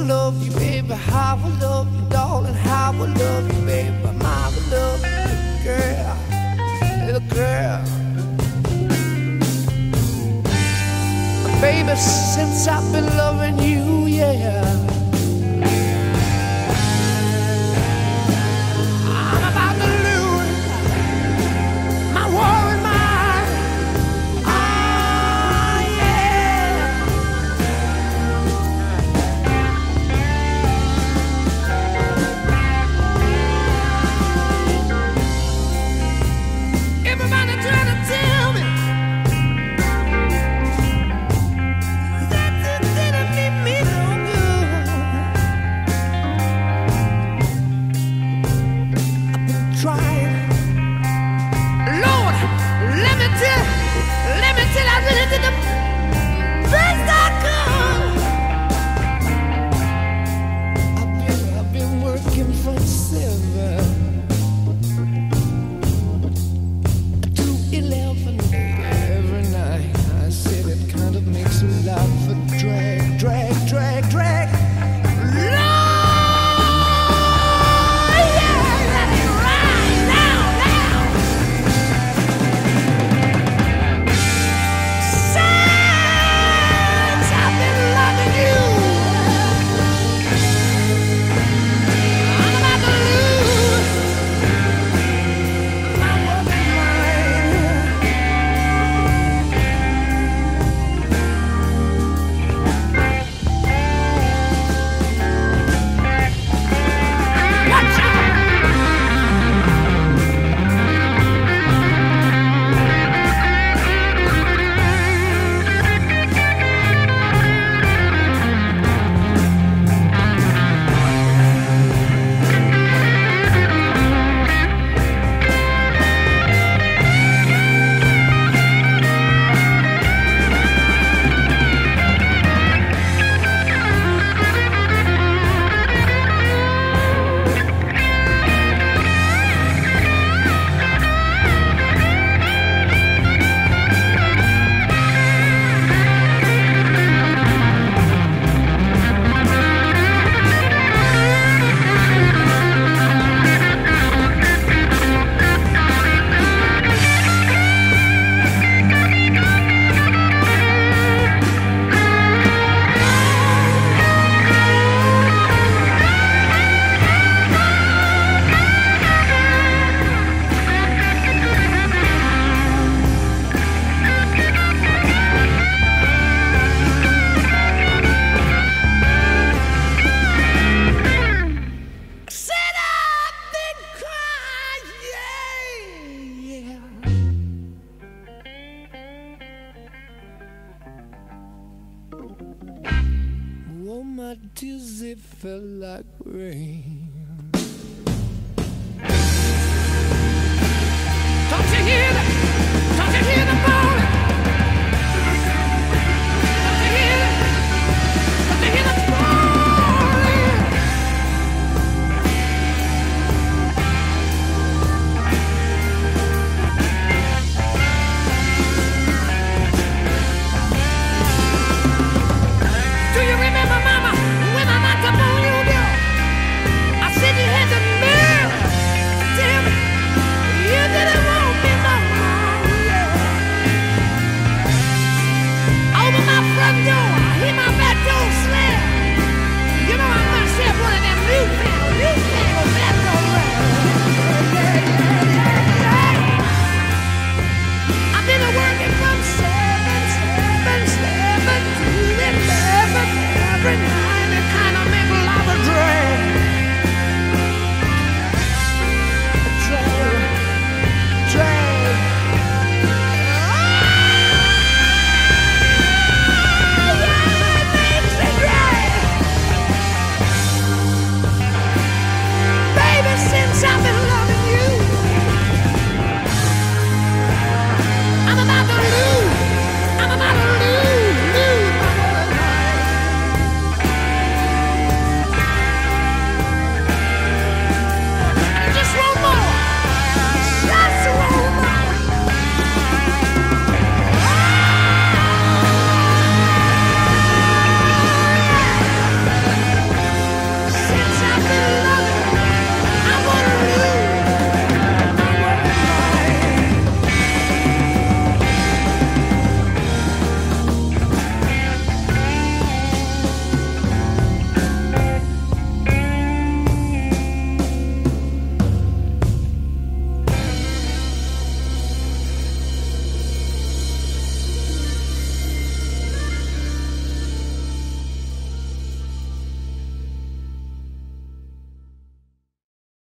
will love you, baby. How I will love you, darling. How I will love you, baby. I will love you, girl. Little girl. Baby, since I've been loving you. tears, it fell like rain.